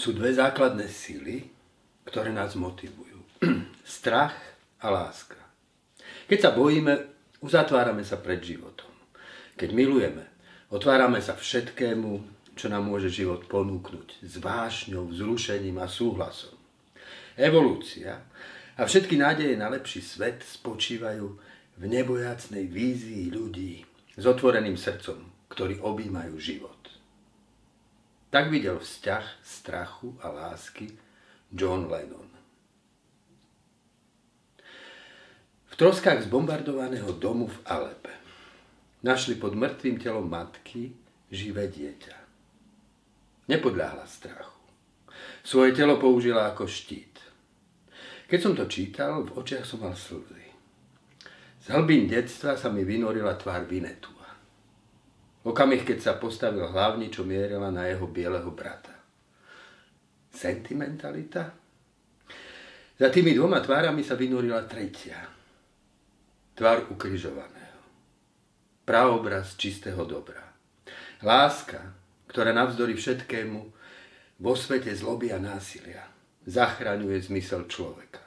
sú dve základné sily, ktoré nás motivujú. Strach a láska. Keď sa bojíme, uzatvárame sa pred životom. Keď milujeme, otvárame sa všetkému, čo nám môže život ponúknuť s vášňou, vzrušením a súhlasom. Evolúcia a všetky nádeje na lepší svet spočívajú v nebojacnej vízii ľudí s otvoreným srdcom, ktorí objímajú život. Tak videl vzťah strachu a lásky John Lennon. V troskách zbombardovaného domu v Alepe našli pod mŕtvým telom matky živé dieťa. Nepodľahla strachu. Svoje telo použila ako štít. Keď som to čítal, v očiach som mal slzy. Z hlbín detstva sa mi vynorila tvár Vinetu. Okamih, keď sa postavil hlavni, čo mierila na jeho bieleho brata. Sentimentalita? Za tými dvoma tvárami sa vynorila tretia. Tvár ukrižovaného. Praobraz čistého dobra. Láska, ktorá navzdory všetkému vo svete zloby a násilia zachraňuje zmysel človeka.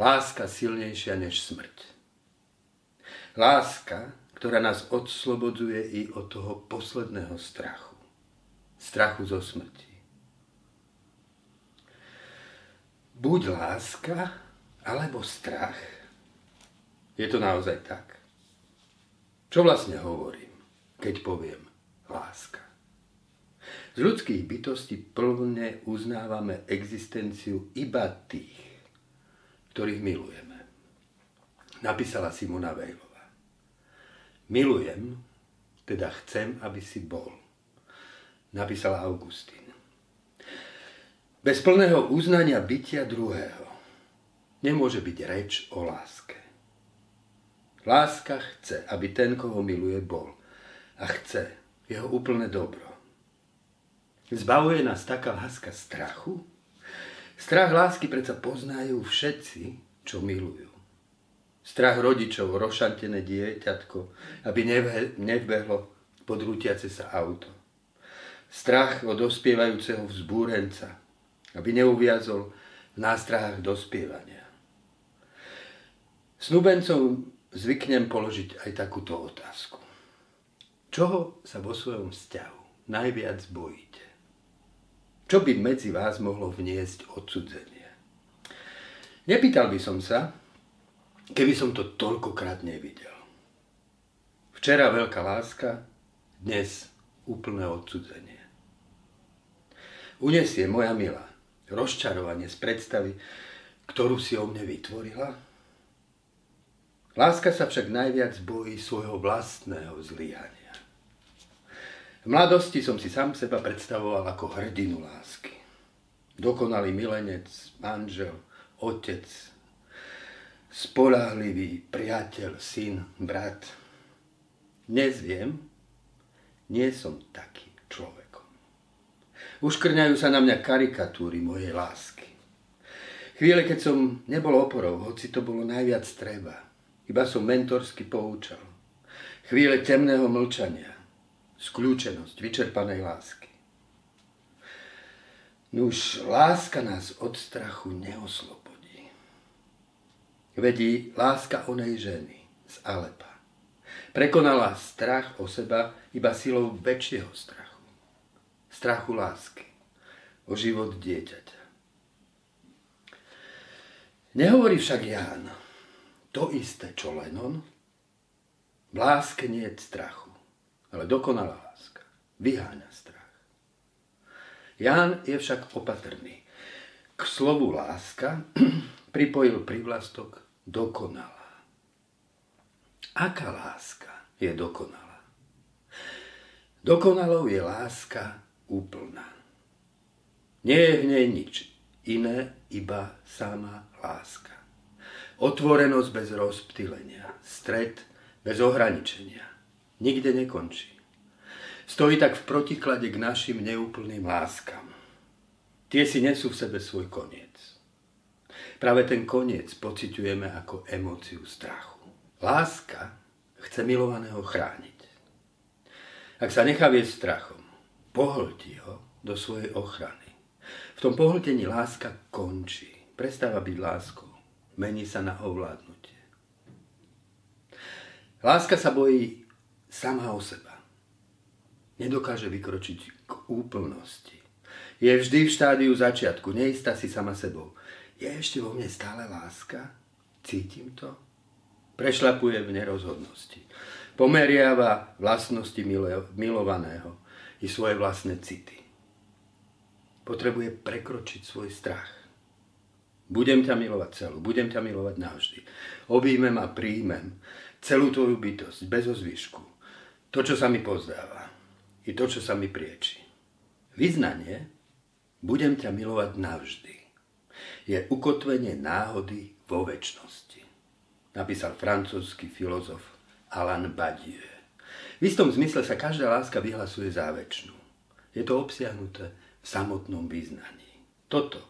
Láska silnejšia než smrť. Láska, ktorá nás odslobodzuje i od toho posledného strachu. Strachu zo smrti. Buď láska, alebo strach. Je to naozaj tak. Čo vlastne hovorím, keď poviem láska? Z ľudských bytostí plne uznávame existenciu iba tých, ktorých milujeme. Napísala Simona Vejlová. Milujem, teda chcem, aby si bol. Napísal Augustín. Bez plného uznania bytia druhého nemôže byť reč o láske. Láska chce, aby ten, koho miluje, bol. A chce jeho úplné dobro. Zbavuje nás taká láska strachu? Strach lásky predsa poznajú všetci, čo milujú. Strach rodičov, rošantené dieťatko, aby nevbehlo podrútiace sa auto. Strach od dospievajúceho vzbúrenca, aby neuviazol v nástrahách dospievania. Snúbencom zvyknem položiť aj takúto otázku. Čoho sa vo svojom vzťahu najviac bojíte? Čo by medzi vás mohlo vniesť odsudzenie? Nepýtal by som sa, keby som to toľkokrát nevidel. Včera veľká láska, dnes úplné odsudzenie. Unesie moja milá rozčarovanie z predstavy, ktorú si o mne vytvorila? Láska sa však najviac bojí svojho vlastného zlyhania. V mladosti som si sám seba predstavoval ako hrdinu lásky. Dokonalý milenec, manžel, otec, spolahlivý priateľ, syn, brat. Dnes viem, nie som takým človekom. Uškrňajú sa na mňa karikatúry mojej lásky. Chvíle, keď som nebol oporou, hoci to bolo najviac treba. Iba som mentorsky poučal. Chvíle temného mlčania. Skľúčenosť vyčerpanej lásky. Nuž láska nás od strachu neoslobodí. Vedí láska onej ženy z Alepa. Prekonala strach o seba iba silou väčšieho strachu. Strachu lásky o život dieťaťa. Nehovorí však Ján to isté, čo Lenon. V láske nie je strachu, ale dokonalá láska. Vyháňa strach. Ján je však opatrný. K slovu láska pripojil privlastok dokonalá. Aká láska je dokonalá? Dokonalou je láska úplná. Nie je v nej nič iné, iba sama láska. Otvorenosť bez rozptýlenia, stred bez ohraničenia. Nikde nekončí. Stojí tak v protiklade k našim neúplným láskam. Tie si nesú v sebe svoj koniec. Práve ten koniec pociťujeme ako emóciu strachu. Láska chce milovaného chrániť. Ak sa nechá viesť strachom, pohltí ho do svojej ochrany. tom pohltení láska končí. Prestáva byť láskou. Mení sa na ovládnutie. Láska sa bojí sama o seba. Nedokáže vykročiť k úplnosti. Je vždy v štádiu začiatku, neistá si sama sebou. Je ešte vo mne stále láska? Cítim to? Prešlapuje v nerozhodnosti. Pomeriava vlastnosti milovaného i svoje vlastné city. Potrebuje prekročiť svoj strach. Budem ťa milovať celú, budem ťa milovať navždy. Obímem a príjmem celú tvoju bytosť, bez ozvyšku. To, čo sa mi pozdáva. I to, čo sa mi prieči. Vyznanie, budem ťa milovať navždy, je ukotvenie náhody vo väčšnosti. Napísal francúzsky filozof Alain Badiou. V istom zmysle sa každá láska vyhlasuje za väčšinu. Je to obsiahnuté v samotnom význaní. Toto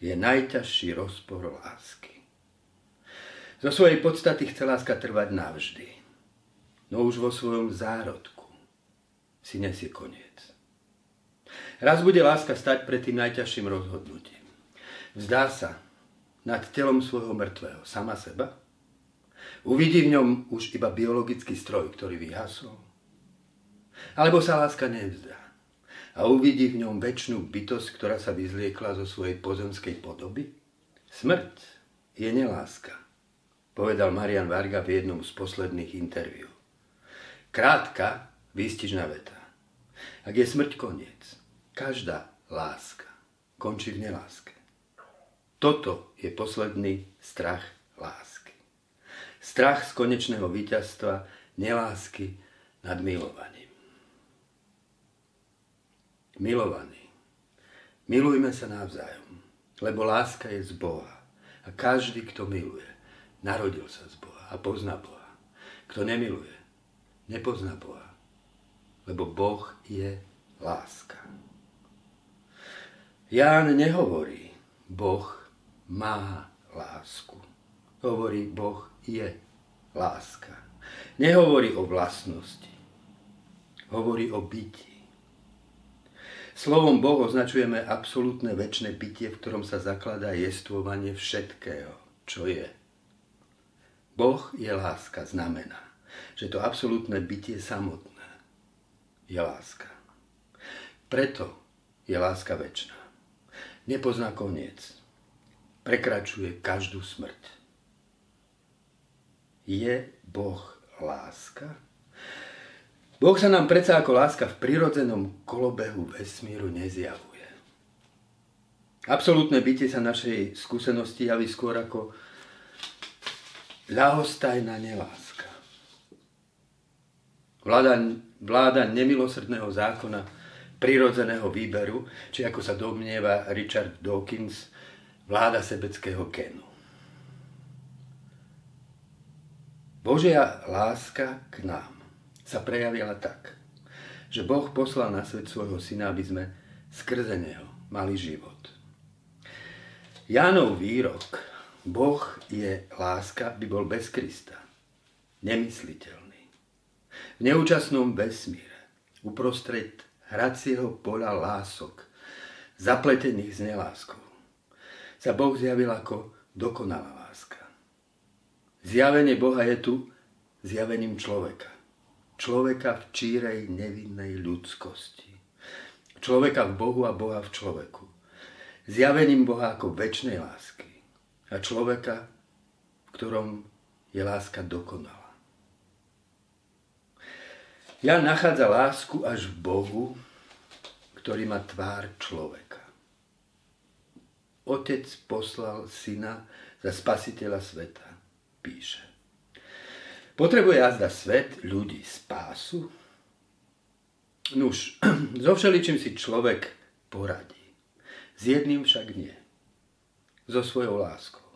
je najťažší rozpor lásky. Zo svojej podstaty chce láska trvať navždy, no už vo svojom zárodku si nesie koniec. Raz bude láska stať pred tým najťažším rozhodnutím. Vzdá sa nad telom svojho mŕtvého sama seba, uvidí v ňom už iba biologický stroj, ktorý vyhasol, alebo sa láska nevzdá a uvidí v ňom väčšinu bytosť, ktorá sa vyzliekla zo svojej pozemskej podoby? Smrť je neláska, povedal Marian Varga v jednom z posledných interviú. Krátka, výstižná veta. Ak je smrť koniec, každá láska končí v neláske. Toto je posledný strach lásky. Strach z konečného víťazstva nelásky nad milovaním. Milovaní, milujme sa navzájom, lebo láska je z Boha. A každý, kto miluje, narodil sa z Boha a pozná Boha. Kto nemiluje, nepozná Boha, lebo Boh je láska. Ján nehovorí, Boh má lásku. Hovorí, Boh je láska. Nehovorí o vlastnosti. Hovorí o byti. Slovom Boh označujeme absolútne väčšie bytie, v ktorom sa zakladá jestvovanie všetkého, čo je. Boh je láska, znamená, že to absolútne bytie samotné je láska. Preto je láska väčšina. Nepozná koniec. Prekračuje každú smrť. Je Boh láska? Boh sa nám predsa ako láska v prirodzenom kolobehu vesmíru nezjavuje. Absolútne bytie sa našej skúsenosti javí skôr ako ľahostajná neláska. Vláda, vláda nemilosrdného zákona prirodzeného výberu, či ako sa domnieva Richard Dawkins, vláda sebeckého kenu. Božia láska k nám sa prejavila tak, že Boh poslal na svet svojho syna, aby sme skrze neho mali život. Jánov výrok Boh je láska by bol bez Krista. Nemysliteľný. V neúčasnom vesmíre, uprostred hracieho pola lások, zapletených s neláskou, sa Boh zjavil ako dokonalá láska. Zjavenie Boha je tu zjavením človeka človeka v čírej nevinnej ľudskosti. Človeka v Bohu a Boha v človeku. Zjavením Boha ako väčšnej lásky. A človeka, v ktorom je láska dokonalá. Ja nachádza lásku až v Bohu, ktorý má tvár človeka. Otec poslal syna za spasiteľa sveta, píše. Potrebuje jazda svet ľudí spásu? Nuž, so všeličím si človek poradí. S jedným však nie. So svojou láskou.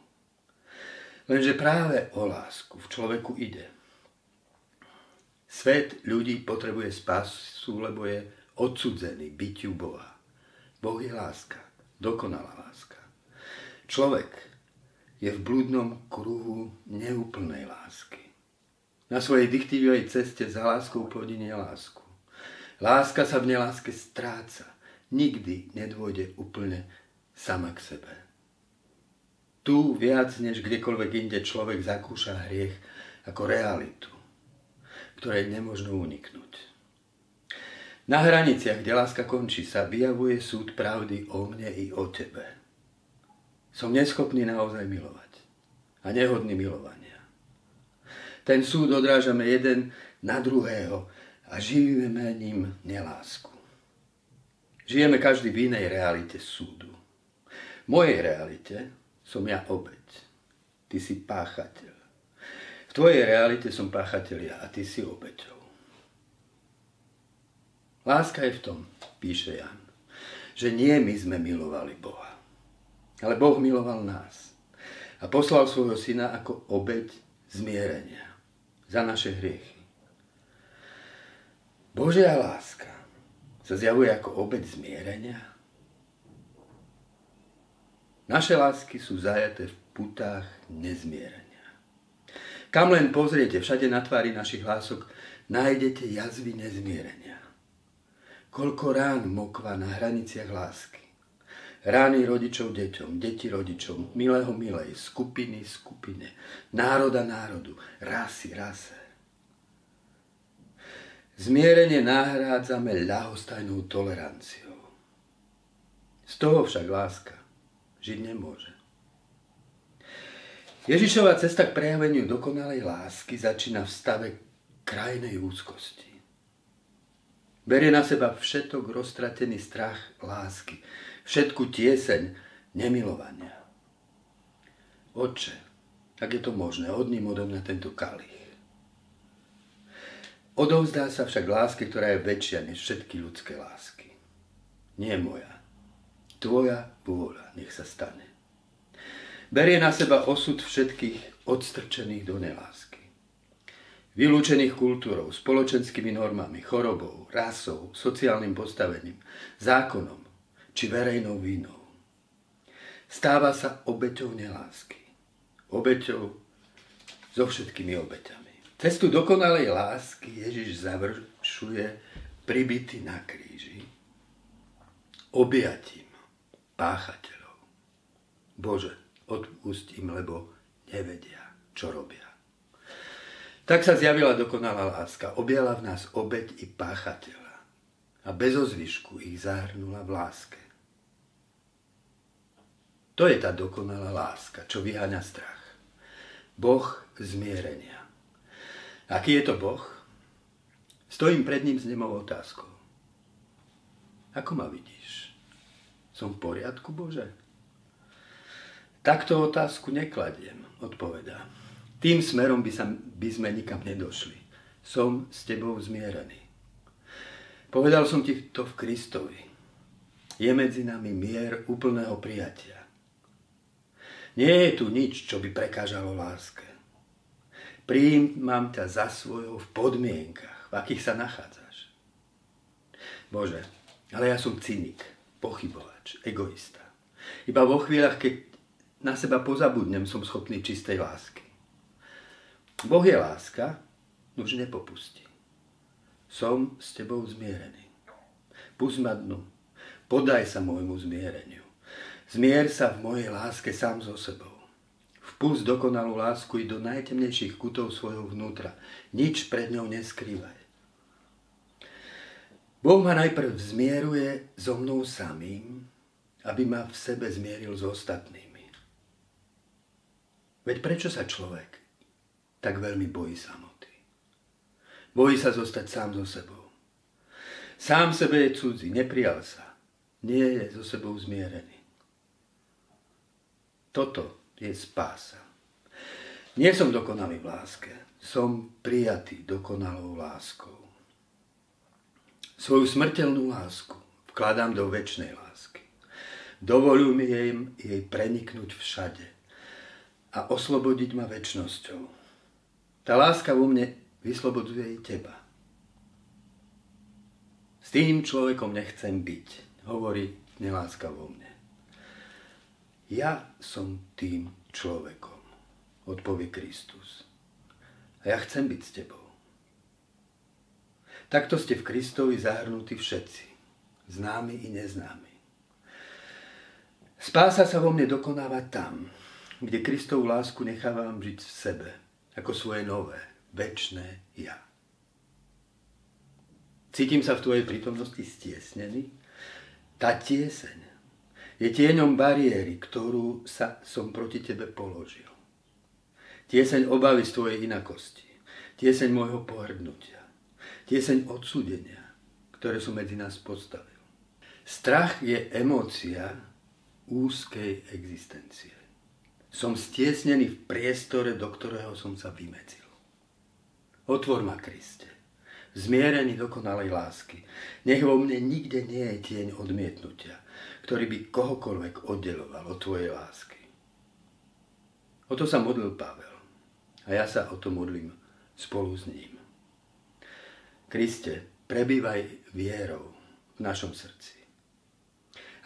Lenže práve o lásku v človeku ide. Svet ľudí potrebuje spásu, lebo je odsudzený bytiu Boha. Boh je láska, dokonalá láska. Človek je v blúdnom kruhu neúplnej lásky. Na svojej diktívej ceste za láskou plodí nelásku. Láska sa v neláske stráca, nikdy nedôjde úplne sama k sebe. Tu viac než kdekoľvek inde človek zakúša hriech ako realitu, ktorej nemožno uniknúť. Na hraniciach, kde láska končí, sa vyjavuje súd pravdy o mne i o tebe. Som neschopný naozaj milovať a nehodný milovania. Ten súd odrážame jeden na druhého a žijeme ním nelásku. Žijeme každý v inej realite súdu. V mojej realite som ja obeď. Ty si páchateľ. V tvojej realite som páchateľ ja a ty si obeťou. Láska je v tom, píše Jan, že nie my sme milovali Boha, ale Boh miloval nás a poslal svojho syna ako obeď zmierenia za naše hriechy. Božia láska sa zjavuje ako obeď zmierenia naše lásky sú zajaté v putách nezmierenia. Kam len pozriete, všade na tvári našich lások, nájdete jazvy nezmierenia. Koľko rán mokva na hraniciach lásky. Rány rodičov deťom, deti rodičom, milého milej, skupiny skupine, národa národu, rasy rase. Zmierenie nahrádzame ľahostajnou toleranciou. Z toho však láska žiť nemôže. Ježišova cesta k prejaveniu dokonalej lásky začína v stave krajnej úzkosti. Berie na seba všetok roztratený strach lásky, všetku tieseň nemilovania. Oče, ak je to možné, odním odo mňa tento kalich. Odovzdá sa však lásky, ktorá je väčšia než všetky ľudské lásky. Nie moja, Tvoja vôľa nech sa stane. Berie na seba osud všetkých odstrčených do nelásky. Vylúčených kultúrou, spoločenskými normami, chorobou, rasou, sociálnym postavením, zákonom či verejnou vínou. Stáva sa obeťou nelásky. Obeťou so všetkými obeťami. Cestu dokonalej lásky Ježiš završuje pribity na kríži objatím páchateľov. Bože, odpust im, lebo nevedia, čo robia. Tak sa zjavila dokonalá láska. Objala v nás obeď i páchateľa. A bez ozvyšku ich zahrnula v láske. To je tá dokonalá láska, čo vyháňa strach. Boh zmierenia. Aký je to Boh? Stojím pred ním s nemou otázkou. Ako ma vidíš? Som v poriadku, Bože? Takto otázku nekladiem, odpovedá. Tým smerom by, sa, by sme nikam nedošli. Som s tebou zmierený. Povedal som ti to v Kristovi. Je medzi nami mier úplného prijatia. Nie je tu nič, čo by prekážalo láske. Prijímam ťa za svojho v podmienkach, v akých sa nachádzaš. Bože, ale ja som cynik, pochybovač egoista. Iba vo chvíľach, keď na seba pozabudnem, som schopný čistej lásky. Boh je láska, už nepopustí. Som s tebou zmierený. Pust ma dnu, podaj sa môjmu zmiereniu. Zmier sa v mojej láske sám so sebou. Vpust dokonalú lásku i do najtemnejších kutov svojho vnútra. Nič pred ňou neskrývaj. Boh ma najprv zmieruje so mnou samým, aby ma v sebe zmieril s ostatnými. Veď prečo sa človek tak veľmi bojí samoty? Bojí sa zostať sám so sebou. Sám sebe je cudzí, neprijal sa. Nie je so sebou zmierený. Toto je spása. Nie som dokonalý v láske. Som prijatý dokonalou láskou. Svoju smrteľnú lásku vkladám do väčšnej lásky. Dovoluj mi jej, jej preniknúť všade a oslobodiť ma väčšnosťou. Tá láska vo mne vyslobodzuje i teba. S tým človekom nechcem byť, hovorí neláska vo mne. Ja som tým človekom, odpovie Kristus. A ja chcem byť s tebou. Takto ste v Kristovi zahrnutí všetci. známy i neznámy. Spása sa vo mne dokonáva tam, kde Kristovu lásku nechávam žiť v sebe, ako svoje nové, väčšné ja. Cítim sa v tvojej prítomnosti stiesnený. Tá tieseň je tieňom bariéry, ktorú sa som proti tebe položil. Tieseň obavy z tvojej inakosti. Tieseň môjho pohrdnutia. Tieseň odsudenia, ktoré sú medzi nás postavil. Strach je emócia úzkej existencie. Som stiesnený v priestore, do ktorého som sa vymedzil. Otvor ma, Kriste, zmierený dokonalej lásky. Nech vo mne nikde nie je tieň odmietnutia, ktorý by kohokoľvek oddeloval od tvojej lásky. O to sa modlil Pavel a ja sa o to modlím spolu s ním. Kriste, prebývaj vierou v našom srdci.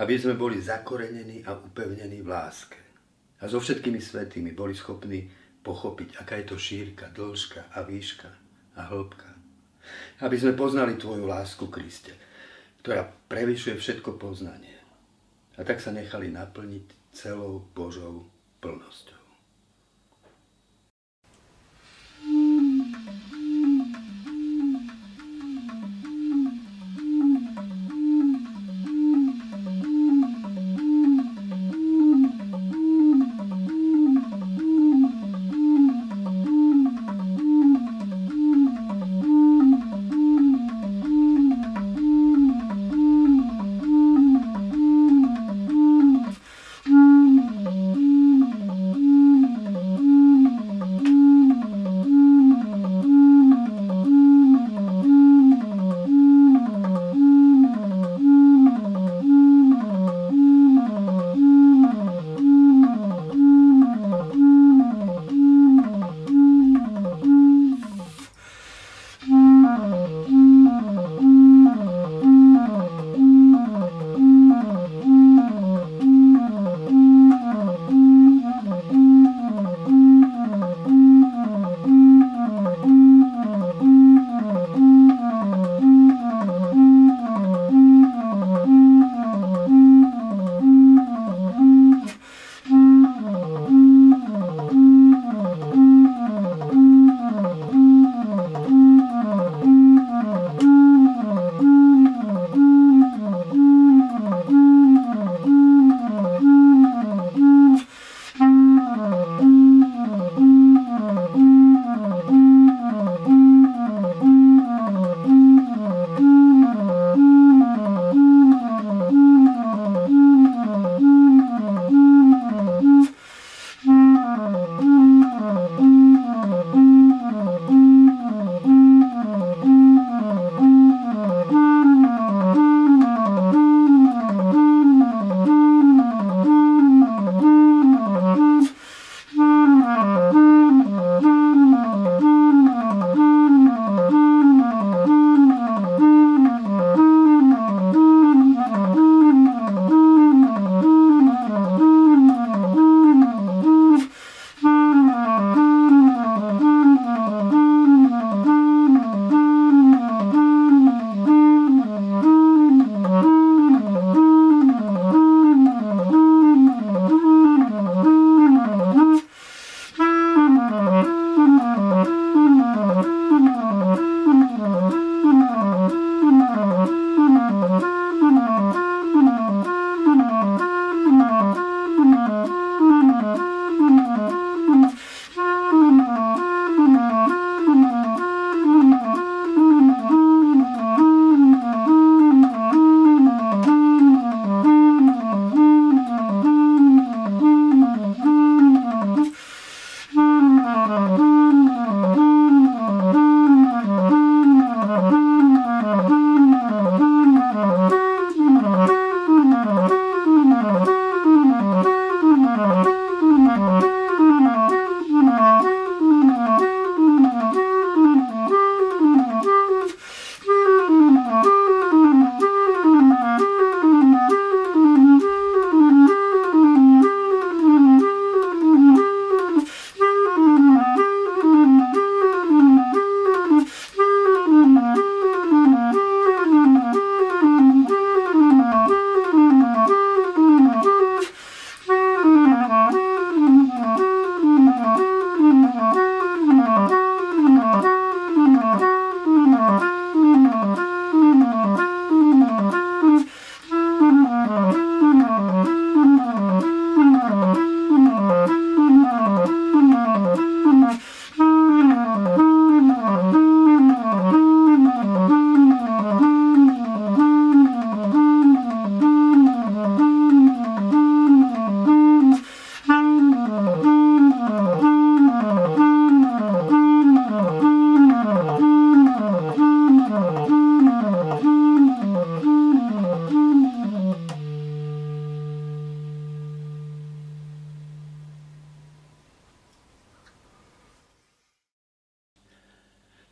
Aby sme boli zakorenení a upevnení v láske a so všetkými svetými boli schopní pochopiť, aká je to šírka, dĺžka a výška a hĺbka. Aby sme poznali Tvoju lásku, Kriste, ktorá prevyšuje všetko poznanie. A tak sa nechali naplniť celou Božou plnosťou.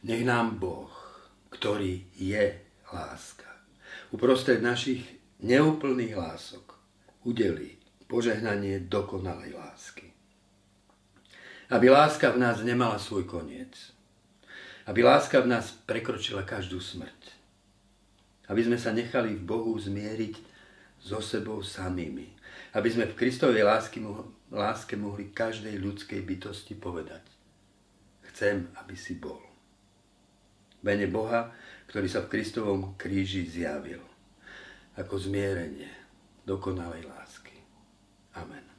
Nech nám Boh, ktorý je láska, uprostred našich neúplných lások udelí požehnanie dokonalej lásky. Aby láska v nás nemala svoj koniec. Aby láska v nás prekročila každú smrť. Aby sme sa nechali v Bohu zmieriť so sebou samými. Aby sme v Kristovej lásky, láske mohli každej ľudskej bytosti povedať. Chcem, aby si bol. Mene Boha, ktorý sa v Kristovom kríži zjavil ako zmierenie dokonalej lásky. Amen.